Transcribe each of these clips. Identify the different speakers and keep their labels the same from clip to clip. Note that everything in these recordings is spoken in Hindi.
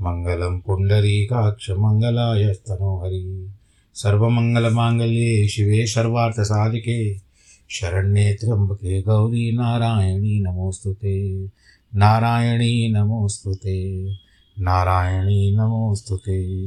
Speaker 1: मङ्गलं पुण्डरीकाक्षमङ्गलाय स्तनोहरि। सर्वमङ्गलमाङ्गल्ये शिवे सर्वार्थसाधिके। शरण्ये त्र्यम्बके गौरी नारायणी नमोऽस्तु ते। नारायणी नमोऽस्तु ते। नारायणी नमोऽस्तु ते।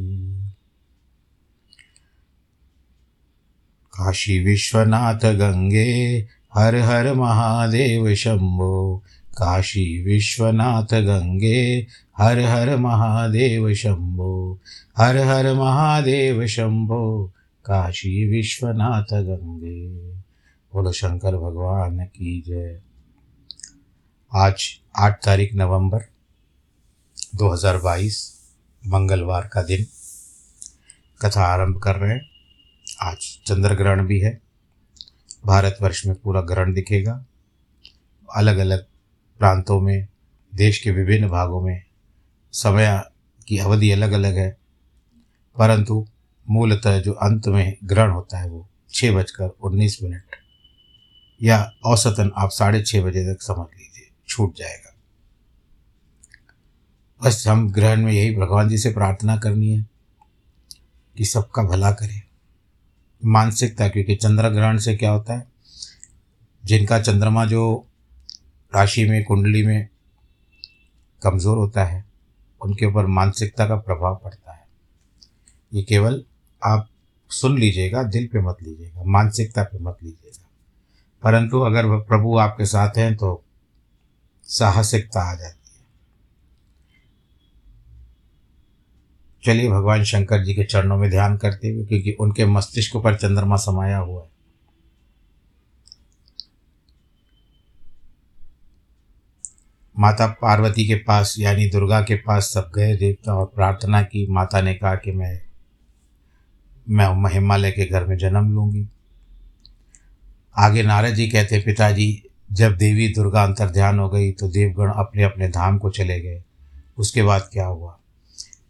Speaker 1: काशी विश्वनाथ गंगे हर हर महादेव शंभो काशी विश्वनाथ गंगे, हर हर महादेव शंभो, हर हर महादेव शंभो, काशी विश्वनाथ गंगे। बोलो, शंकर भगवान की जय। आज आठ तारीख नवंबर 2022 मंगलवार का दिन। कथा आरंभ कर रहे हैं। आज चंद्र ग्रहण भी है। भारतवर्ष में पूरा ग्रहण दिखेगा। अलग अलग प्रांतों में, देश के विभिन्न भागों में, समय की अवधि अलग अलग है। परंतु मूलतः जो अंत में ग्रहण होता है वो छः बजकर उन्नीस मिनट। या औसतन आप साढ़े छः बजे तक समझ लीजिए, छूट जाएगा। बस हम ग्रहण में यही भगवान जी से प्रार्थना करनी है कि सबका भला करें। मानसिकता, क्योंकि चंद्र ग्रहण से क्या होता है, जिनका चंद्रमा जो राशि में, कुंडली में कमज़ोर होता है, उनके ऊपर मानसिकता का प्रभाव पड़ता है। ये केवल आप सुन लीजिएगा, दिल पे मत लीजिएगा, मानसिकता पे मत लीजिएगा। परंतु अगर प्रभु आपके साथ हैं तो साहसिकता आ जाती है। चलिए, भगवान शंकर जी के चरणों में ध्यान करते हुए, क्योंकि उनके मस्तिष्क पर चंद्रमा समाया हुआ है। माता पार्वती के पास, यानी दुर्गा के पास सब गए देवता और प्रार्थना की। माता ने कहा कि मैं मैं हिमालय के घर में जन्म लूँगी। आगे नारद जी कहते, पिताजी, जब देवी दुर्गा अंतर ध्यान हो गई तो देवगण अपने अपने धाम को चले गए। उसके बाद क्या हुआ?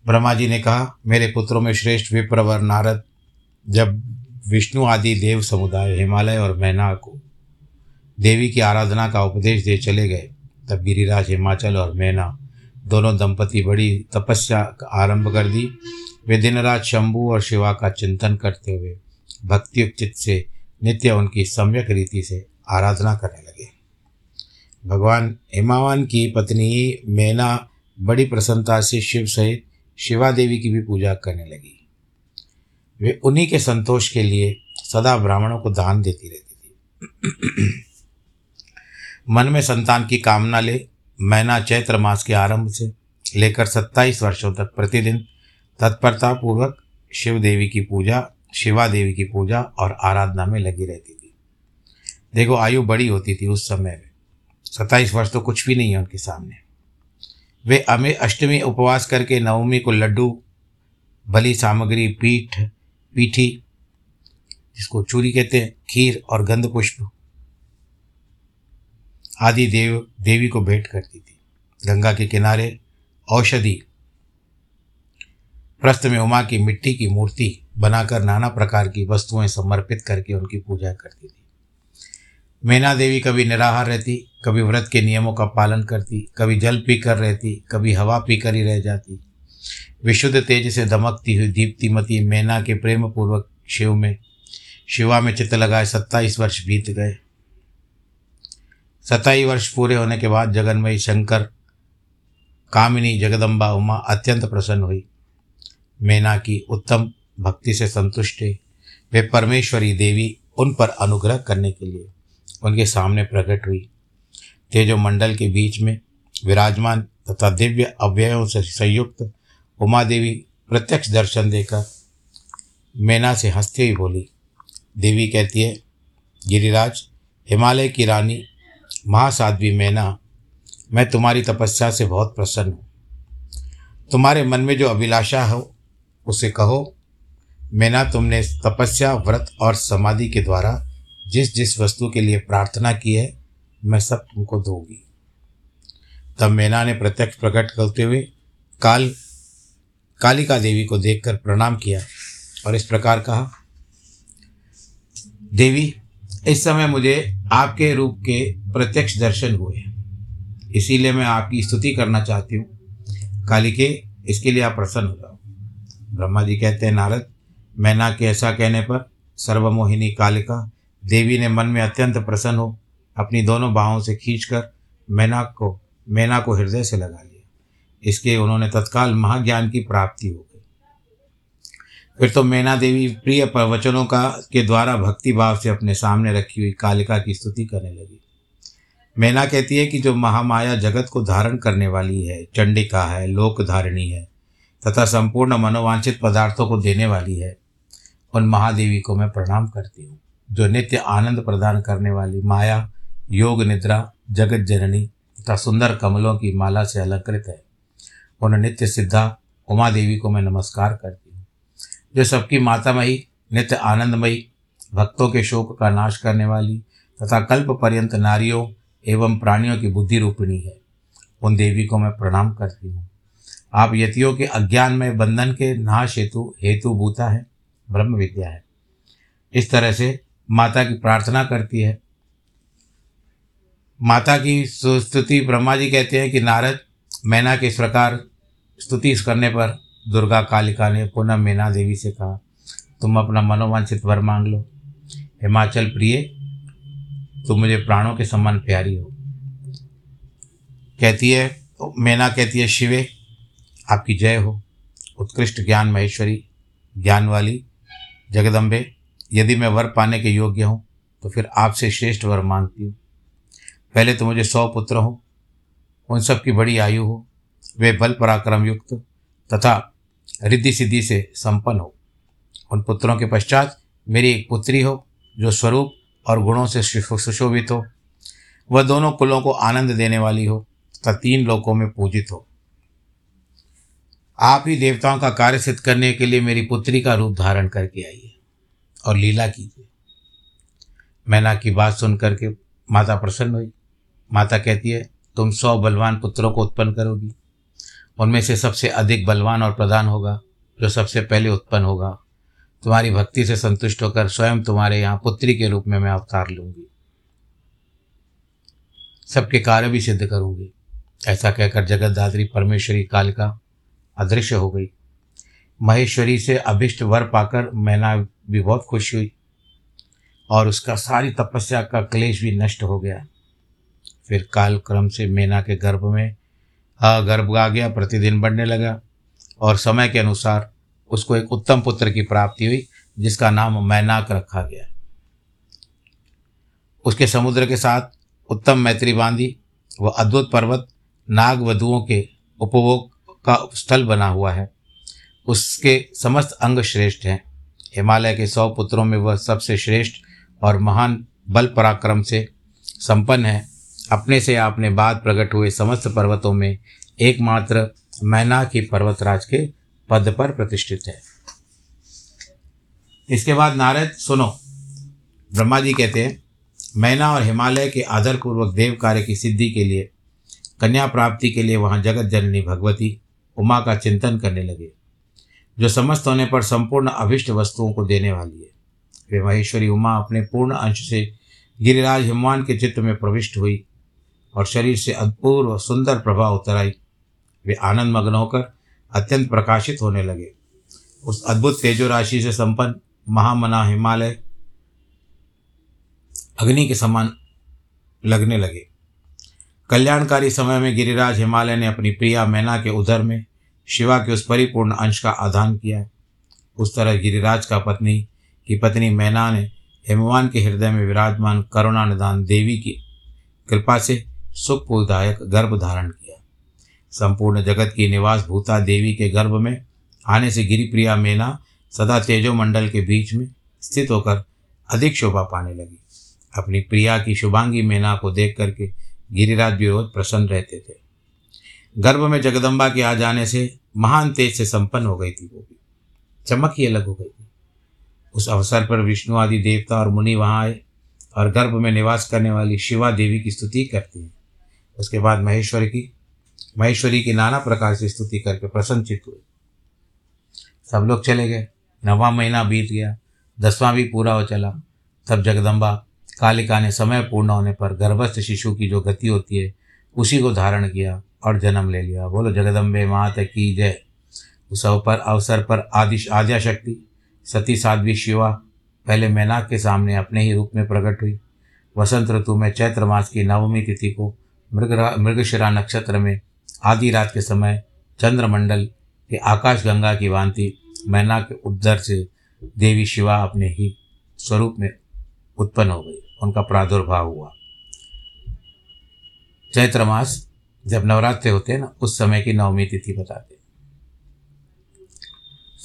Speaker 1: ब्रह्मा जी ने कहा, मेरे पुत्रों में श्रेष्ठ विप्रवर नारद, जब विष्णु आदि देव समुदाय हिमालय और मैना को देवी की आराधना का उपदेश दे चले गए तब गिरिराज, हिमाचल और मैना दोनों दंपति बड़ी तपस्या आरंभ कर दी। वे दिन रात शंभु और शिवा का चिंतन करते हुए भक्तियुक्त चित्त से नित्य उनकी सम्यक रीति से आराधना करने लगे। भगवान हिमावान की पत्नी मैना बड़ी प्रसन्नता से शिव सहित शिवा देवी की भी पूजा करने लगी। वे उन्हीं के संतोष के लिए सदा ब्राह्मणों को दान देती रहती थी। मन में संतान की कामना ले, मैना चैत्र मास के आरंभ से लेकर सत्ताईस वर्षों तक प्रतिदिन तत्परतापूर्वक शिव देवी की पूजा शिवा देवी की पूजा और आराधना में लगी रहती थी। देखो, आयु बड़ी होती थी उस समय में। सत्ताईस वर्ष तो कुछ भी नहीं है उनके सामने। वे अमे अष्टमी उपवास करके नवमी को लड्डू भली सामग्री, पीठ, पीठी, जिसको चूरी कहते हैं, खीर और गंध पुष्प आदि देव, देवी को भेंट करती थी। गंगा के किनारे औषधि, प्रस्थ में उमा की मिट्टी की मूर्ति बनाकर नाना प्रकार की वस्तुएँ समर्पित करके उनकी पूजा करती थी। मैना देवी कभी निराहार रहती, कभी व्रत के नियमों का पालन करती, कभी जल पी कर रहती, कभी हवा पी कर ही रह जाती। विशुद्ध तेज से दमकती हुई दीप्तिमती मैना के प्रेम पूर्वक शिव में, शिवा में चित्त लगाए सत्ताईस वर्ष बीत गए। सत्ताईस वर्ष पूरे होने के बाद जगन्मयी शंकर, कामिनी जगदम्बा उमा अत्यंत प्रसन्न हुई। मैना की उत्तम भक्ति से संतुष्ट वे परमेश्वरी देवी उन पर अनुग्रह करने के लिए उनके सामने प्रकट हुई। तेजो मंडल के बीच में विराजमान तथा दिव्य अव्ययों से संयुक्त उमा देवी प्रत्यक्ष दर्शन देकर मैना से हँसते हुई बोली, देवी कहती है, गिरिराज, हिमालय की रानी महासाध्वी मैना मैं तुम्हारी तपस्या से बहुत प्रसन्न हूँ। तुम्हारे मन में जो अभिलाषा हो, उसे कहो। मैना तुमने तपस्या, व्रत और समाधि के द्वारा जिस जिस वस्तु के लिए प्रार्थना की है, मैं सब तुमको दूँगी। तब मैना ने प्रत्यक्ष प्रकट करते हुए काल, कालिका देवी को देखकर प्रणाम किया और इस प्रकार कहा, देवी इस समय मुझे आपके रूप के प्रत्यक्ष दर्शन हुए हैं। इसीलिए मैं आपकी स्तुति करना चाहती हूँ। कालिके, इसके लिए आप प्रसन्न हो जाओ। ब्रह्मा जी कहते हैं, नारद मैना के ऐसा कहने पर सर्वमोहिनी कालिका, देवी ने मन में अत्यंत प्रसन्न हो अपनी दोनों बाहों से खींचकर मैना को मैना को हृदय से लगा लिया। इसके उन्होंने तत्काल महाज्ञान की प्राप्ति हो। फिर तो मैना देवी प्रिय प्रवचनों का, के द्वारा भक्ति भाव से अपने सामने रखी हुई कालिका की स्तुति करने लगी। मैना कहती है कि जो महामाया जगत को धारण करने वाली है, चंडिका है लोक धारिणी है, तथा संपूर्ण मनोवांछित पदार्थों को देने वाली है, उन महादेवी को मैं प्रणाम करती हूँ, जो नित्य आनंद प्रदान करने वाली माया, योग निद्रा, जगत जननी तथा सुंदर कमलों की माला से अलंकृत है। उन नित्य सिद्धा उमा देवी को मैं नमस्कार करती जो सबकी मातामयी नित्य आनंदमयी, भक्तों के शोक का नाश करने वाली तथा कल्प पर्यंत नारियों एवं प्राणियों की बुद्धि रूपिणी है। उन देवी को मैं प्रणाम करती हूँ। आप यतियों के अज्ञान में बंधन के नाश हेतु हेतु भूता है, ब्रह्म विद्या है। इस तरह से माता की प्रार्थना करती है। माता की स्तुति ब्रह्मा जी कहते हैं कि नारद, मैना के इस प्रकार स्तुति करने पर दुर्गा कालिका ने पुनः मीना देवी से कहा, तुम अपना मनोवांछित वर मांग लो। हिमाचल प्रिय, तुम मुझे प्राणों के समान प्यारी हो। कहती है, मैना कहती है, शिवे, आपकी जय हो। उत्कृष्ट ज्ञान महेश्वरी ज्ञान वाली जगदम्बे, यदि मैं वर पाने के योग्य हूँ तो फिर आपसे श्रेष्ठ वर मांगती हूँ। पहले तो मुझे सौ पुत्र हो, उन सब की बड़ी आयु हो, वे बल पराक्रम युक्त तथा रिद्धि सिद्धि से संपन्न हो। उन पुत्रों के पश्चात मेरी एक पुत्री हो, जो स्वरूप और गुणों से सुशोभित हो। वह दोनों कुलों को आनंद देने वाली हो तथा तीन लोकों में पूजित हो। आप ही देवताओं का कार्य सिद्ध करने के लिए मेरी पुत्री का रूप धारण करके आइए और लीला कीजिए। मैना की बात सुन करके माता प्रसन्न हुई। माता कहती है, तुम सौ बलवान पुत्रों को उत्पन्न करोगी। उनमें से सबसे अधिक बलवान और प्रधान होगा, जो सबसे पहले उत्पन्न होगा। तुम्हारी भक्ति से संतुष्ट होकर स्वयं तुम्हारे यहाँ पुत्री के रूप में मैं अवतार लूँगी। सबके कार्य भी सिद्ध करूँगी। ऐसा कहकर जगत दात्री परमेश्वरी कालिका अदृश्य हो गई। महेश्वरी से अभिष्ट वर पाकर मैना भी बहुत खुश हुई और उसका सारी तपस्या का क्लेश भी नष्ट हो गया। फिर काल क्रम से मैना के गर्भ में गर्भ आ गया, प्रतिदिन बढ़ने लगा और समय के अनुसार उसको एक उत्तम पुत्र की प्राप्ति हुई, जिसका नाम मैनाक रखा गया। उसके समुद्र के साथ उत्तम मैत्री बांधी, वह अद्भुत पर्वत, नाग वधुओं के उपभोग का स्थल बना हुआ है। उसके समस्त अंग श्रेष्ठ हैं। हिमालय के सौ पुत्रों में वह सबसे श्रेष्ठ और महान बल पराक्रम से संपन्न है। अपने से आपने बाद प्रकट हुए समस्त पर्वतों में एकमात्र मैना की पर्वतराज के पद पर प्रतिष्ठित है। इसके बाद नारद, सुनो। ब्रह्मा जी कहते हैं, मैना और हिमालय के आदरपूर्वक देव कार्य की सिद्धि के लिए, कन्या प्राप्ति के लिए वहाँ जगत जननी भगवती उमा का चिंतन करने लगे, जो समस्त होने पर संपूर्ण अभिष्ट वस्तुओं को देने वाली है। वे महेश्वरी उमा अपने पूर्ण अंश से गिरिराज हिमवान के चित्त में प्रविष्ट हुई और शरीर से अपूर्व सुंदर प्रभाव उतर आई। वे आनंद मग्न होकर अत्यंत प्रकाशित होने लगे। उस अद्भुत तेजो राशि से संपन्न महामना हिमालय अग्नि के समान लगने लगे। कल्याणकारी समय में गिरिराज हिमालय ने अपनी प्रिया मैना के उदर में शिवा के उस परिपूर्ण अंश का आधान किया। उस तरह गिरिराज का पत्नी की पत्नी मैना ने हिमवान के हृदय में विराजमान करुणा निदान देवी की कृपा से सुखपूदायक गर्भ धारण किया। संपूर्ण जगत की निवास भूता देवी के गर्भ में आने से गिरिप्रिया मेना सदा तेजो मंडल के बीच में स्थित होकर अधिक शोभा पाने लगी। अपनी प्रिया की शुभांगी मेना को देख करके गिरिराज भी रोज प्रसन्न रहते थे। गर्भ में जगदम्बा के आ जाने से महान तेज से संपन्न हो गई थी वो भी। चमक ही अलग हो गई थी। उस अवसर पर विष्णु आदि देवता और मुनि वहाँ आए और गर्भ में निवास करने वाली शिवा देवी की स्तुति करती हैं। उसके बाद महेश्वर की, महेश्वरी की नाना प्रकार से स्तुति करके प्रसन्नचित हुए। सब लोग चले गए। नवा महीना बीत गया। दसवां भी पूरा हो चला। तब जगदम्बा, कालिका ने समय पूर्ण होने पर गर्भस्थ शिशु की जो गति होती है, उसी को धारण किया और जन्म ले लिया। बोलो, जगदम्बे मात की जय। उस पर अवसर पर आदि आद्या शक्ति सती साध्वी शिवा, पहले मैनाक के सामने अपने ही रूप में प्रकट हुई। वसंत ऋतु में चैत्र मास की नवमी तिथि को मृग मृगशिरा नक्षत्र में आधी रात के समय चंद्रमंडल के आकाश गंगा की भांति मैना के उद्धर से देवी शिवा अपने ही स्वरूप में उत्पन्न हो गई। उनका प्रादुर्भाव हुआ। चैत्र मास जब नवरात्रि होते हैं ना, उस समय की नवमी तिथि बताते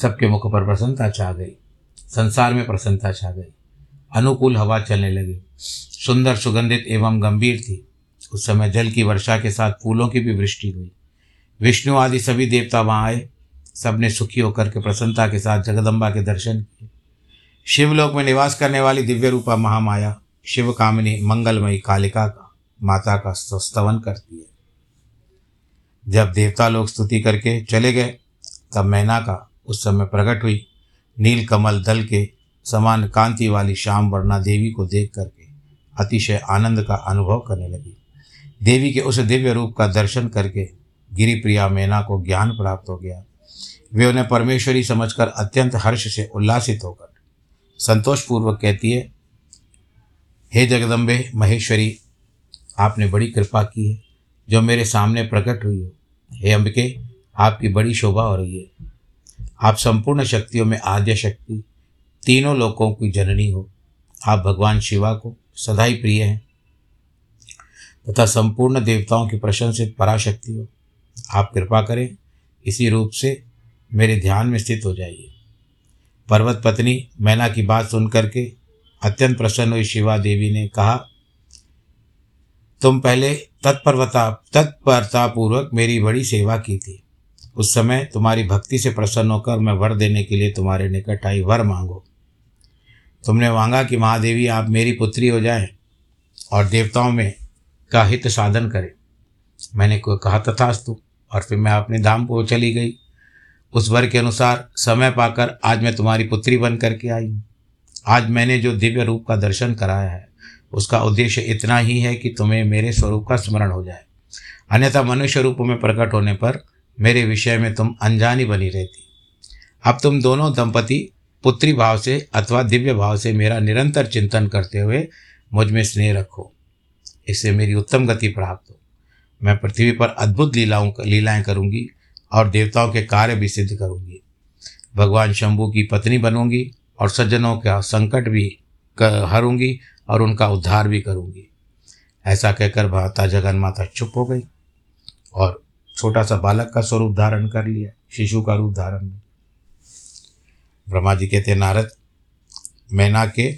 Speaker 1: सबके मुख पर प्रसन्नता छा गई। संसार में प्रसन्नता छा गई। अनुकूल हवा चलने लगी। सुंदर सुगंधित एवं गंभीर थी। उस समय जल की वर्षा के साथ फूलों की भी वृष्टि हुई। विष्णु आदि सभी देवता वहाँ आए। सबने सुखी होकर के प्रसन्नता के साथ जगदम्बा के दर्शन किए। शिवलोक में निवास करने वाली दिव्य रूपा महामाया शिव कामिनी मंगलमयी कालिका का, माता का स्तवन करती है। जब देवता लोग स्तुति करके चले गए, तब मैना का उस समय प्रकट हुई। नील कमल दल के समान कांति वाली श्याम वर्णा देवी को देख करके अतिशय आनंद का अनुभव करने लगी। देवी के उस दिव्य रूप का दर्शन करके गिरिप्रिया मैना को ज्ञान प्राप्त हो गया। वे उन्हें परमेश्वरी समझकर अत्यंत हर्ष से उल्लासित होकर संतोषपूर्वक कहती है, हे जगदम्बे महेश्वरी, आपने बड़ी कृपा की है। जो मेरे सामने प्रकट हुई हो, हे अंबिके, आपकी बड़ी शोभा हो रही है। आप संपूर्ण शक्तियों में आद्य शक्ति, तीनों लोकों की जननी हो। आप भगवान शिवा को सदा ही प्रिय हैं। तथा संपूर्ण देवताओं की प्रशंसित पराशक्ति हो आप कृपा करें, इसी रूप से मेरे ध्यान में स्थित हो जाइए। पर्वत पत्नी मैना की बात सुन करके अत्यंत प्रसन्न हुई शिवा देवी ने कहा, तुम पहले तत्परवता, तत्परतापूर्वक मेरी बड़ी सेवा की थी। उस समय तुम्हारी भक्ति से प्रसन्न होकर मैं वर देने के लिए तुम्हारे निकट आई, वर मांगो। तुमने मांगा कि महादेवी, आप मेरी पुत्री हो जाए और देवताओं में का हित साधन करें। मैंने को कहा, तथास्तु। और फिर मैं अपने धाम को चली गई। उस वर के अनुसार समय पाकर आज मैं तुम्हारी पुत्री बन करके आई आज मैंने जो दिव्य रूप का दर्शन कराया है, उसका उद्देश्य इतना ही है कि तुम्हें मेरे स्वरूप का स्मरण हो जाए। अन्यथा मनुष्य रूप में प्रकट होने पर मेरे विषय में तुम अनजानी बनी रहती। अब तुम दोनों दंपति पुत्री भाव से अथवा दिव्य भाव से मेरा निरंतर चिंतन करते हुए मुझमें स्नेह रखो। इससे मेरी उत्तम गति प्राप्त हो। मैं पृथ्वी पर अद्भुत लीलाओं लीलाएँ करूँगी और देवताओं के कार्य भी सिद्ध करूँगी। भगवान शंभु की पत्नी बनूँगी और सज्जनों का संकट भी हरूँगी और उनका उद्धार भी करूँगी। ऐसा कहकर माता जगन माता चुप हो गई और छोटा सा बालक का स्वरूप धारण कर लिया, शिशु का रूप धारण। ब्रह्मा जी कहते, नारद, मैना के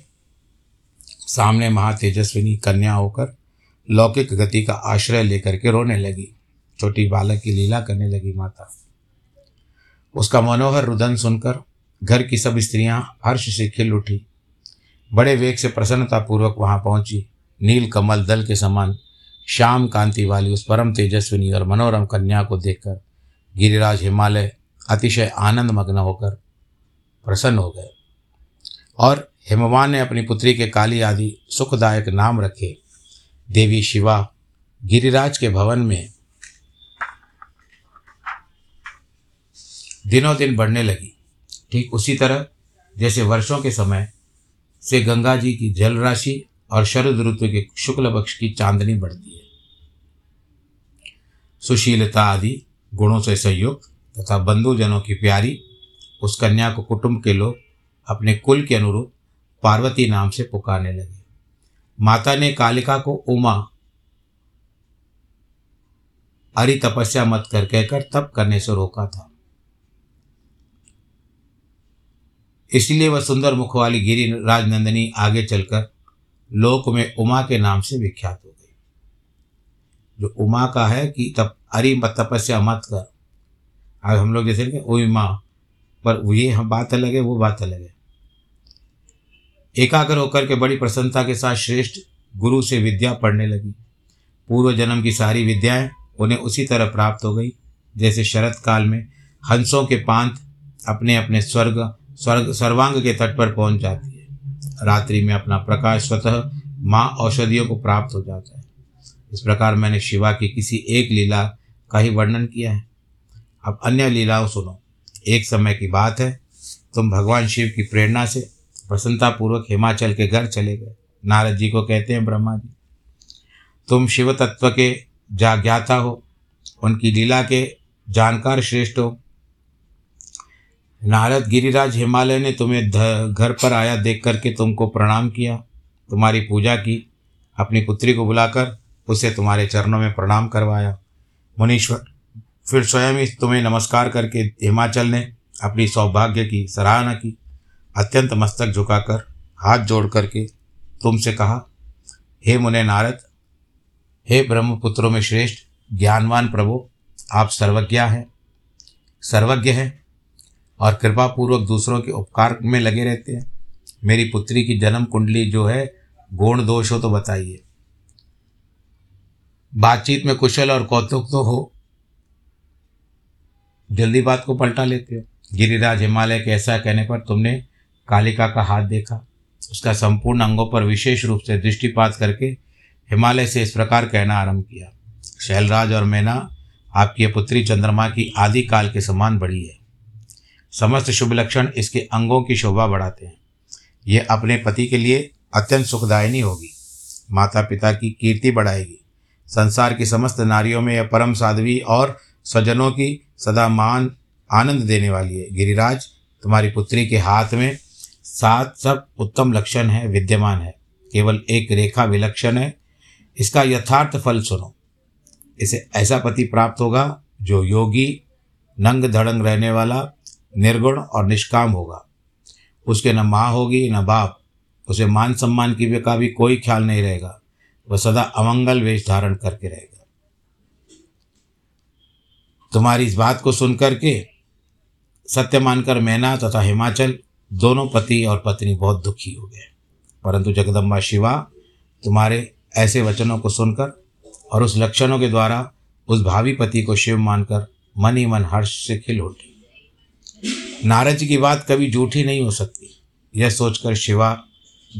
Speaker 1: सामने महातेजस्विनी कन्या होकर लौकिक गति का आश्रय लेकर के रोने लगी। छोटी बालक की लीला करने लगी माता। उसका मनोहर रुदन सुनकर घर की सब स्त्रियाँ हर्ष से खिल उठी। बड़े वेग से प्रसन्नतापूर्वक वहाँ पहुँची। नील कमल दल के समान श्याम कांति वाली उस परम तेजस्विनी और मनोरम कन्या को देखकर गिरिराज हिमालय अतिशय आनंद मग्न होकर प्रसन्न हो गए। और हिमवान ने अपनी पुत्री के काली आदि सुखदायक नाम रखे। देवी शिवा गिरिराज के भवन में दिनों दिन बढ़ने लगी। ठीक उसी तरह, जैसे वर्षों के समय से गंगा जी की जल राशि और शरद ऋतु के शुक्ल पक्ष की चांदनी बढ़ती है। सुशीलता आदि गुणों से संयुक्त तथा बंधुजनों की प्यारी, उस कन्या को कुटुंब के लोग अपने कुल के अनुरूप पार्वती नाम से पुकारने लगे। माता ने कालिका को उमा, अरि तपस्या मत कर कहकर तप करने से रोका था। इसलिए वह सुंदर मुख वाली गिरी राजनंदिनी आगे चलकर लोक में उमा के नाम से विख्यात हो गई। जो उमा का है कि तप, अरि तपस्या मत कर। आज हम लोग जैसे उमा, पर ये हम बात अलग है, वो बात अलग है। एकाग्र होकर के बड़ी प्रसन्नता के साथ श्रेष्ठ गुरु से विद्या पढ़ने लगी। पूर्व जन्म की सारी विद्याएँ उन्हें उसी तरह प्राप्त हो गई। जैसे शरत काल में हंसों के पांत अपने अपने स्वर्ग स्वर्ग, सर्वांग के तट पर पहुँच जाती है। रात्रि में अपना प्रकाश स्वतः माँ औषधियों को प्राप्त हो जाता है। इस प्रकार मैंने शिवा की किसी एक लीला का ही वर्णन किया है। अब अन्य लीलाओं सुनो। एक समय की बात है। तुम भगवान शिव की प्रेरणा से प्रसन्नतापूर्वक हिमाचल के घर चले गए। नारद जी को कहते हैं, ब्रह्मा जी, तुम शिव तत्व के जाज्ञाता हो, उनकी लीला के जानकार श्रेष्ठ हो। नारद गिरिराज हिमालय ने तुम्हें घर पर आया देख करके तुमको प्रणाम किया, तुम्हारी पूजा की, अपनी पुत्री को बुलाकर उसे तुम्हारे चरणों में प्रणाम करवाया। मुनीश्वर, फिर स्वयं ही तुम्हें नमस्कार करके हिमाचल ने अपनी सौभाग्य की सराहना की। अत्यंत मस्तक झुकाकर हाथ जोड़ करके तुमसे कहा, हे मुने नारद, हे ब्रह्मपुत्रों में श्रेष्ठ, ज्ञानवान प्रभु, आप सर्वज्ञ हैं। सर्वज्ञ हैं और कृपापूर्वक दूसरों के उपकार में लगे रहते हैं। मेरी पुत्री की जन्म कुंडली जो है, गुण दोष हो तो बताइए। बातचीत में कुशल और कौतुक तो हो। जल्दी बात को पलटा लेते हो। गिरिराज हिमालय के ऐसा कहने पर तुमने कालिका का हाथ देखा। उसका संपूर्ण अंगों पर विशेष रूप से दृष्टिपात करके हिमालय से इस प्रकार कहना आरंभ किया, शैलराज और मैना, आपकी पुत्री चंद्रमा की आदि काल के समान बड़ी है। समस्त शुभ लक्षण इसके अंगों की शोभा बढ़ाते हैं। ये अपने पति के लिए अत्यंत सुखदायिनी होगी। माता पिता की कीर्ति बढ़ाएगी। संसार की समस्त नारियों में यह परम साध्वी और स्वजनों की सदा मान आनंद देने वाली है। गिरिराज, तुम्हारी पुत्री के हाथ में सात सब उत्तम लक्षण है, विद्यमान है। केवल एक रेखा विलक्षण है। इसका यथार्थ फल सुनो। इसे ऐसा पति प्राप्त होगा जो योगी, नंग धड़ंग रहने वाला, निर्गुण और निष्काम होगा। उसके न माँ होगी, न बाप। उसे मान सम्मान की का भी कोई ख्याल नहीं रहेगा। वह सदा अमंगल वेश धारण करके रहेगा। तुम्हारी इस बात को सुनकर के सत्य मानकर मैना तथा हिमाचल दोनों पति और पत्नी बहुत दुखी हो गए। परंतु जगदम्बा शिवा तुम्हारे ऐसे वचनों को सुनकर और उस लक्षणों के द्वारा उस भावी पति को शिव मानकर मन ही मन हर्ष से खिल उठी। नारद जी की बात कभी झूठी नहीं हो सकती। यह सोचकर शिवा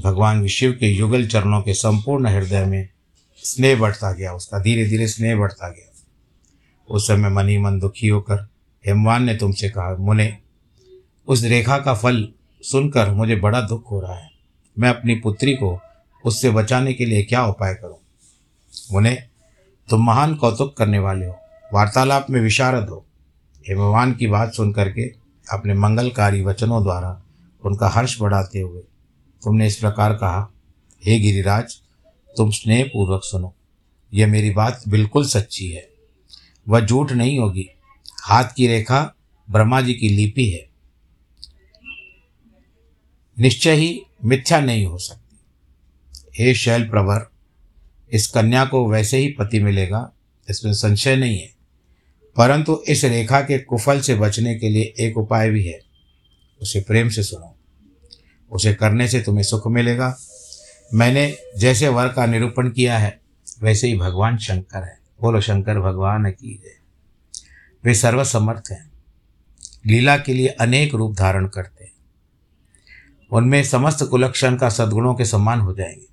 Speaker 1: भगवान शिव के युगल चरणों के संपूर्ण हृदय में स्नेह बढ़ता गया। उसका धीरे धीरे स्नेह बढ़ता गया। उस समय मनी मन दुखी होकर, हेमवान ने तुमसे कहा, मुने, उस रेखा का फल सुनकर मुझे बड़ा दुख हो रहा है। मैं अपनी पुत्री को उससे बचाने के लिए क्या उपाय करूँ? मुने तुम महान कौतुक करने वाले हो। वार्तालाप में विशारद हो। हे भगवान की बात सुन करके अपने मंगलकारी वचनों द्वारा उनका हर्ष बढ़ाते हुए तुमने इस प्रकार कहा, हे गिरिराज, तुम स्नेहपूर्वक सुनो। यह मेरी बात बिल्कुल सच्ची है। वह झूठ नहीं होगी। हाथ की रेखा ब्रह्मा जी की लिपि है। निश्चय ही मिथ्या नहीं हो सकती। हे शैल प्रवर, इस कन्या को वैसे ही पति मिलेगा, इसमें संशय नहीं है। परंतु इस रेखा के कुफल से बचने के लिए एक उपाय भी है। उसे प्रेम से सुनो। उसे करने से तुम्हें सुख मिलेगा। मैंने जैसे वर का निरूपण किया है, वैसे ही भगवान शंकर है। बोलो, शंकर भगवान की जय। वे सर्वसमर्थ हैं। लीला के लिए अनेक रूप धारण करते उनमें समस्त कुलक्षण का सद्गुणों के सम्मान हो जाएँगे।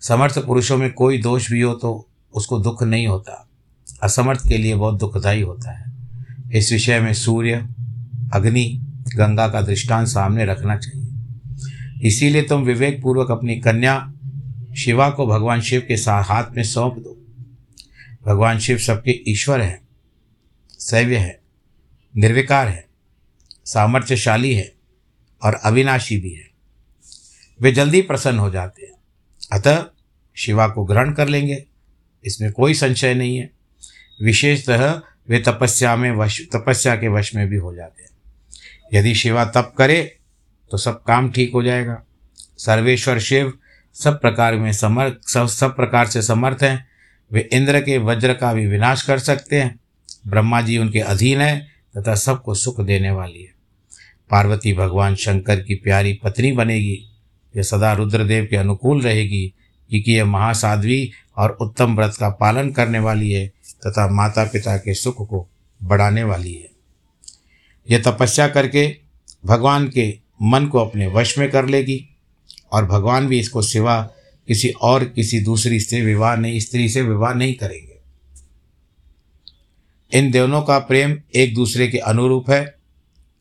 Speaker 1: समर्थ पुरुषों में कोई दोष भी हो तो उसको दुख नहीं होता। असमर्थ के लिए बहुत दुखदायी होता है। इस विषय में सूर्य, अग्नि, गंगा का दृष्टांत सामने रखना चाहिए। इसीलिए तुम विवेक पूर्वक अपनी कन्या शिवा को भगवान शिव के हाथ में सौंप दो। भगवान शिव सबके ईश्वर हैं, सैव्य है, निर्विकार है, सामर्थ्यशाली है। और अविनाशी भी है। वे जल्दी प्रसन्न हो जाते हैं। अतः शिवा को ग्रहण कर लेंगे। इसमें कोई संशय नहीं है। विशेषतः वे तपस्या में वश, तपस्या के वश में भी हो जाते हैं। यदि शिवा तप करे तो सब काम ठीक हो जाएगा। सर्वेश्वर शिव सब प्रकार में समर्थ, सब सब प्रकार से समर्थ हैं। वे इंद्र के वज्र का भी विनाश कर सकते हैं। ब्रह्मा जी उनके अधीन है तथा सबको सुख देने वाली है। पार्वती भगवान शंकर की प्यारी पत्नी बनेगी, यह सदा रुद्रदेव के अनुकूल रहेगी, क्योंकि यह महासाध्वी और उत्तम व्रत का पालन करने वाली है तथा माता पिता के सुख को बढ़ाने वाली है। यह तपस्या करके भगवान के मन को अपने वश में कर लेगी और भगवान भी इसको सिवा किसी और, किसी दूसरी से विवाह नहीं, स्त्री से विवाह नहीं करेंगे। इन दोनों का प्रेम एक दूसरे के अनुरूप है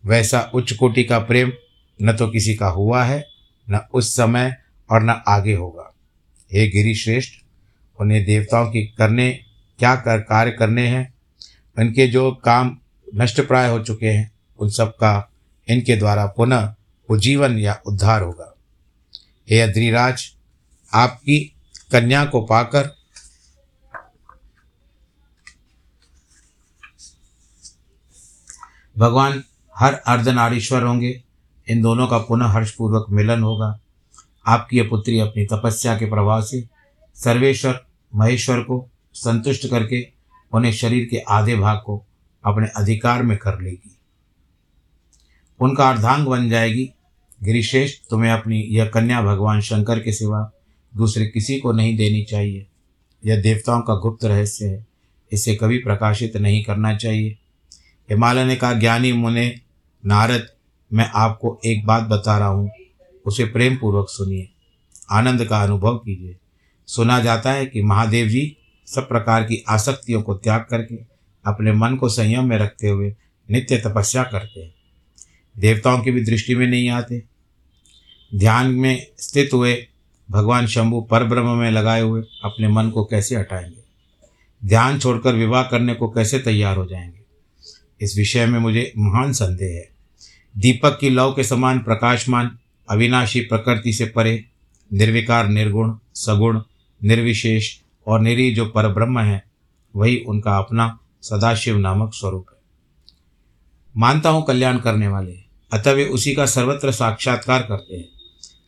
Speaker 1: वैसा उच्च कोटि का प्रेम न तो किसी का हुआ है, न उस समय और न आगे होगा। हे गिरी श्रेष्ठ उन्हें देवताओं की करने, क्या कर, कार्य करने हैं? उनके जो काम नष्ट प्राय हो चुके हैं, उन सब का इनके द्वारा पुनः उज्जीवन या उद्धार होगा। हे अद्रिराज, आपकी कन्या को पाकर भगवान हर अर्धनारीश्वर होंगे। इन दोनों का पुनः हर्षपूर्वक मिलन होगा। आपकी यह पुत्री अपनी तपस्या के प्रभाव से सर्वेश्वर, महेश्वर को संतुष्ट करके उन्हें शरीर के आधे भाग को अपने अधिकार में कर लेगी। उनका अर्धांग बन जाएगी। गिरिशेष, तुम्हें अपनी यह कन्या भगवान शंकर के सिवा दूसरे किसी को नहीं देनी चाहिए। यह देवताओं का गुप्त रहस्य है। इसे कभी प्रकाशित नहीं करना चाहिए। हिमालय ने कहा, ज्ञानी मुने नारद, मैं आपको एक बात बता रहा हूँ, उसे प्रेम पूर्वक सुनिए, आनंद का अनुभव कीजिए। सुना जाता है कि महादेव जी सब प्रकार की आसक्तियों को त्याग करके अपने मन को संयम में रखते हुए नित्य तपस्या करते हैं। देवताओं की भी दृष्टि में नहीं आते। ध्यान में स्थित हुए भगवान शंभु पर ब्रह्म में लगाए हुए अपने मन को कैसे हटाएँगे? ध्यान छोड़कर विवाह करने को कैसे तैयार हो जाएँगे? इस विषय में मुझे महान संदेह है। दीपक की लौ के समान प्रकाशमान, अविनाशी प्रकृति से परे, निर्विकार, निर्गुण, सगुण, निर्विशेष और निरी जो पर ब्रह्म है, वही उनका अपना सदाशिव नामक स्वरूप है। मानता हूँ कल्याण करने वाले, अतः वे उसी का सर्वत्र साक्षात्कार करते हैं।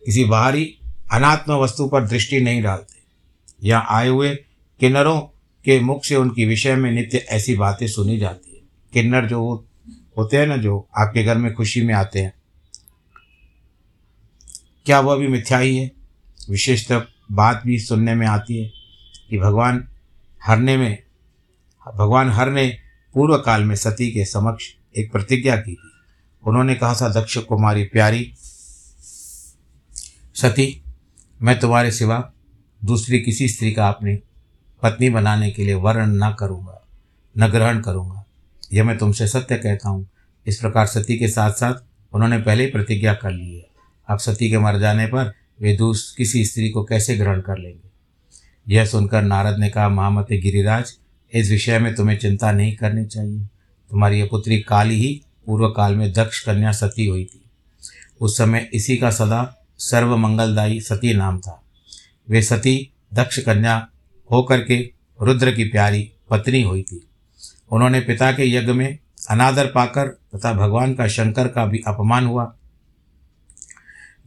Speaker 1: किसी बाहरी, अनात्म वस्तु पर दृष्टि नहीं डालते। यहाँ आए हुए किन्नरों के मुख से उनकी विषय में नित्य ऐसी बातें सुनी जाती किन्नर जो होते हैं ना, जो आपके घर में खुशी में आते हैं। क्या वह भी मिथ्या ही है? विशेषतः बात भी सुनने में आती है कि भगवान हरने में, भगवान हर ने पूर्व काल में सती के समक्ष एक प्रतिज्ञा की थी। उन्होंने कहा था दक्ष कुमारी प्यारी, सती, मैं तुम्हारे सिवा दूसरी किसी स्त्री का अपनी पत्नी बनाने के लिए वर्ण न करूँगा, न ग्रहण करूँगा। यह मैं तुमसे सत्य कहता हूँ। इस प्रकार सती के साथ साथ उन्होंने पहले ही प्रतिज्ञा कर ली है। अब सती के मर जाने पर वे दूस किसी स्त्री को कैसे ग्रहण कर लेंगे? यह सुनकर नारद ने कहा, महामते गिरिराज, इस विषय में तुम्हें चिंता नहीं करनी चाहिए। तुम्हारी यह पुत्री काली ही पूर्व काल में दक्ष कन्या सती हुई थी। उस समय इसी का सदा सर्व मंगलदायी सती नाम था। वे सती दक्ष कन्या होकर के रुद्र की प्यारी पत्नी हुई थी। उन्होंने पिता के यज्ञ में अनादर पाकर तथा भगवान का शंकर का भी अपमान हुआ।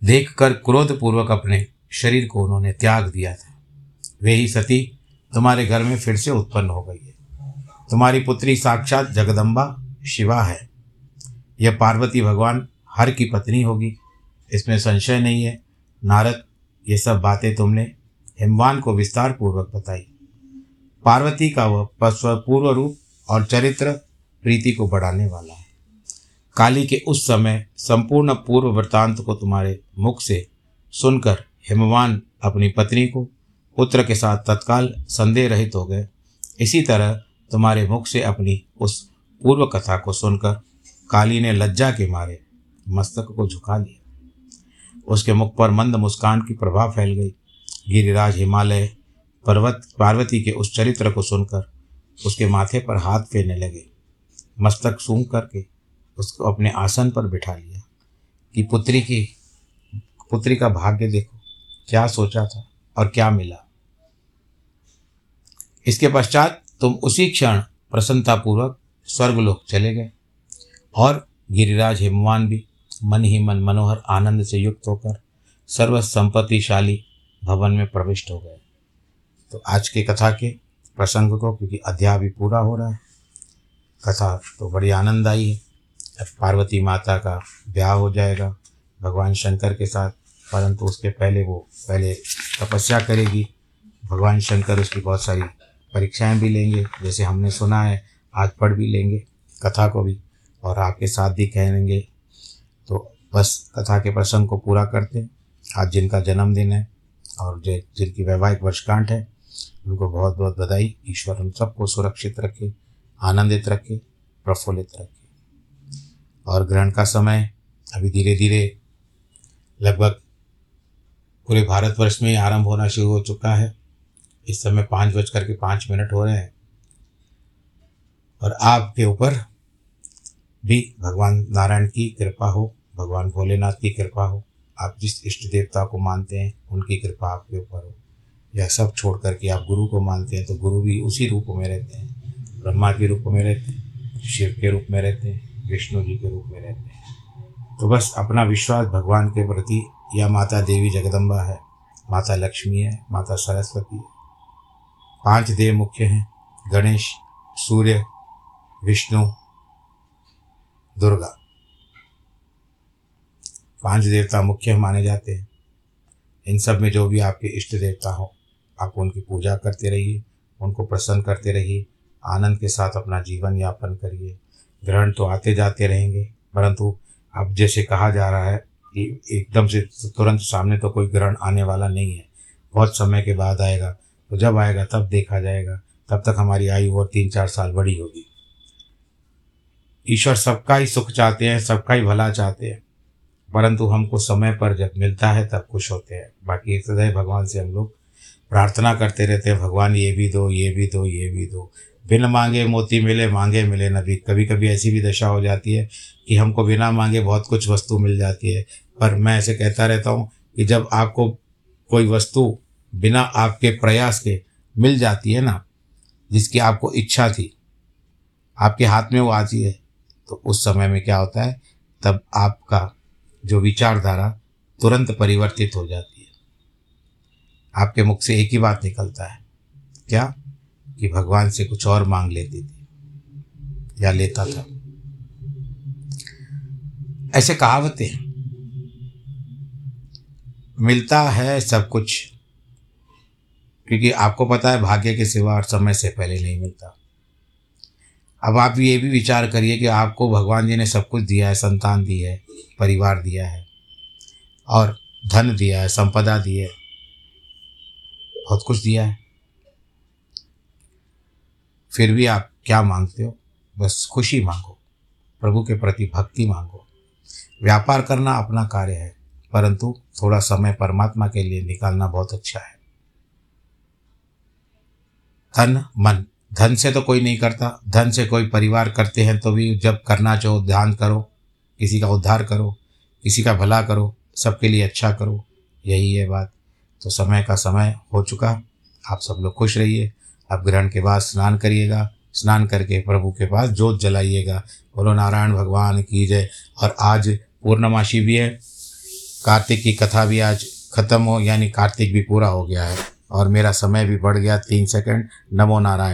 Speaker 1: देखकर क्रोधपूर्वक अपने शरीर को उन्होंने त्याग दिया था। वे ही सती, तुम्हारे घर में फिर से उत्पन्न हो गई है। तुम्हारी पुत्री साक्षात जगदम्बा शिवा है। यह पार्वती भगवान हर की पत्नी होगी। इसमें संशय नहीं है। नारद, ये सब बातें तुमने हिमवान को विस्तार पूर्वक बताई। पार्वती का वह पूर्व रूप और चरित्र प्रीति को बढ़ाने वाला है। काली के उस समय संपूर्ण पूर्व वृत्तांत को तुम्हारे मुख से सुनकर हिमवान अपनी पत्नी को पुत्र के साथ तत्काल संदेह रहित हो गए। इसी तरह तुम्हारे मुख से अपनी उस पूर्व कथा को सुनकर काली ने लज्जा के मारे मस्तक को झुका लिया उसके मुख पर मंद मुस्कान की प्रभाव फैल गई। गिरिराज हिमालय पर्वत, पार्वती के उस चरित्र को सुनकर उसके माथे पर हाथ फेरने लगे। मस्तक सूंघ करके उसको अपने आसन पर बिठा लिया कि पुत्री की, पुत्री का भाग्य देखो, क्या सोचा था और क्या मिला। इसके पश्चात तुम उसी क्षण प्रसन्नतापूर्वक स्वर्गलोक चले गए और गिरिराज हिमवान भी मन ही मन मनोहर आनंद से युक्त होकर सर्व संपत्तिशाली भवन में प्रविष्ट हो गए। तो आज के कथा के प्रसंग को, क्योंकि अध्याय भी पूरा हो रहा है। कथा तो बड़ी आनंद आई है। अब पार्वती माता का ब्याह हो जाएगा भगवान शंकर के साथ, परंतु उसके पहले वो पहले तपस्या करेगी। भगवान शंकर उसकी बहुत सारी परीक्षाएँ भी लेंगे, जैसे हमने सुना है आज पढ़ भी लेंगे, कथा को भी, और आपके साथ भी कहेंगे। तो बस कथा के प्रसंग को पूरा करते आज जिनका जन्मदिन है, और जिनकी वैवाहिक वर्षगांठ है उनको बहुत बहुत बधाई। ईश्वर उन सबको सुरक्षित रखे, आनंदित रखे, प्रफुल्लित रखे। और ग्रहण का समय अभी धीरे धीरे लगभग पूरे भारतवर्ष में आरंभ होना शुरू हो चुका है। इस समय पाँच बज करके पाँच मिनट हो रहे हैं। और आपके ऊपर भी भगवान नारायण की कृपा हो, भगवान भोलेनाथ की कृपा हो। आप जिस इष्ट देवता को मानते हैं, उनकी कृपा आपके ऊपर हो। या सब छोड़ करके आप गुरु को मानते हैं तो गुरु भी उसी रूप में रहते हैं। ब्रह्मा के रूप में रहते हैं, शिव के रूप में रहते हैं, विष्णु जी के रूप में रहते हैं। तो बस अपना विश्वास भगवान के प्रति, या माता देवी जगदम्बा है, माता लक्ष्मी है, माता सरस्वती है। पाँच देव मुख्य हैं, गणेश, सूर्य, विष्णु, दुर्गा। पाँच देवता मुख्य माने जाते हैं। इन सब में जो भी आपके इष्ट देवता हो आप उनकी पूजा करते रहिए, उनको प्रसन्न करते रहिए, आनंद के साथ अपना जीवन यापन करिए। ग्रहण तो आते जाते रहेंगे, परंतु अब जैसे कहा जा रहा है, कि एकदम से तुरंत सामने तो कोई ग्रहण आने वाला नहीं है। बहुत समय के बाद आएगा तो जब आएगा तब देखा जाएगा, तब तक हमारी आयु और तीन चार साल बड़ी होगी। ईश्वर सबका ही सुख चाहते हैं, सबका ही भला चाहते हैं, परंतु हमको समय पर जब मिलता है तब खुश होते हैं। बाकी सदैव भगवान से हम लोग प्रार्थना करते रहते भगवान, ये भी दो, ये भी दो, ये भी दो। बिन मांगे मोती मिले, मांगे मिले नबी। कभी कभी ऐसी भी दशा हो जाती है कि हमको बिना मांगे बहुत कुछ वस्तु मिल जाती है। पर मैं ऐसे कहता रहता हूँ कि जब आपको कोई वस्तु बिना आपके प्रयास के मिल जाती है ना, जिसकी आपको इच्छा थी, आपके हाथ में वो आती है तो उस समय में क्या होता है, तब आपका जो विचारधारा तुरंत परिवर्तित हो जाती है। आपके मुख से एक ही बात निकलता है। क्या? कि भगवान से कुछ और मांग लेती थी। या लेता था। ऐसे कहावतें हैं। मिलता है सब कुछ। क्योंकि आपको पता है भाग्य के सिवा और समय से पहले नहीं मिलता। अब आप ये भी विचार करिए कि आपको भगवान जी ने सब कुछ दिया है, संतान दी है, परिवार दिया है, और धन दिया है, संपदा दी है। बहुत कुछ दिया है। फिर भी आप क्या मांगते हो? बस खुशी मांगो, प्रभु के प्रति भक्ति मांगो। व्यापार करना अपना कार्य है, परंतु थोड़ा समय परमात्मा के लिए निकालना बहुत अच्छा है। धन, मन। धन से तो कोई नहीं करता। धन से कोई परिवार करते हैं तो भी जब करना चाहो, ध्यान करो। किसी का उद्धार करो, किसी का भला करो, सबके लिए अच्छा करो। यही है बात। तो समय का समय हो चुका। आप सब लोग खुश रहिए। अब ग्रहण के बाद स्नान करिएगा। स्नान करके प्रभु के पास जोत जलाइएगा। बोलो, नारायण भगवान की जय। और आज पूर्णमासी भी है। कार्तिक की कथा भी आज ख़त्म हो, यानी कार्तिक भी पूरा हो गया है। और मेरा समय भी बढ़ गया तीन सेकंड। नमो नारायण।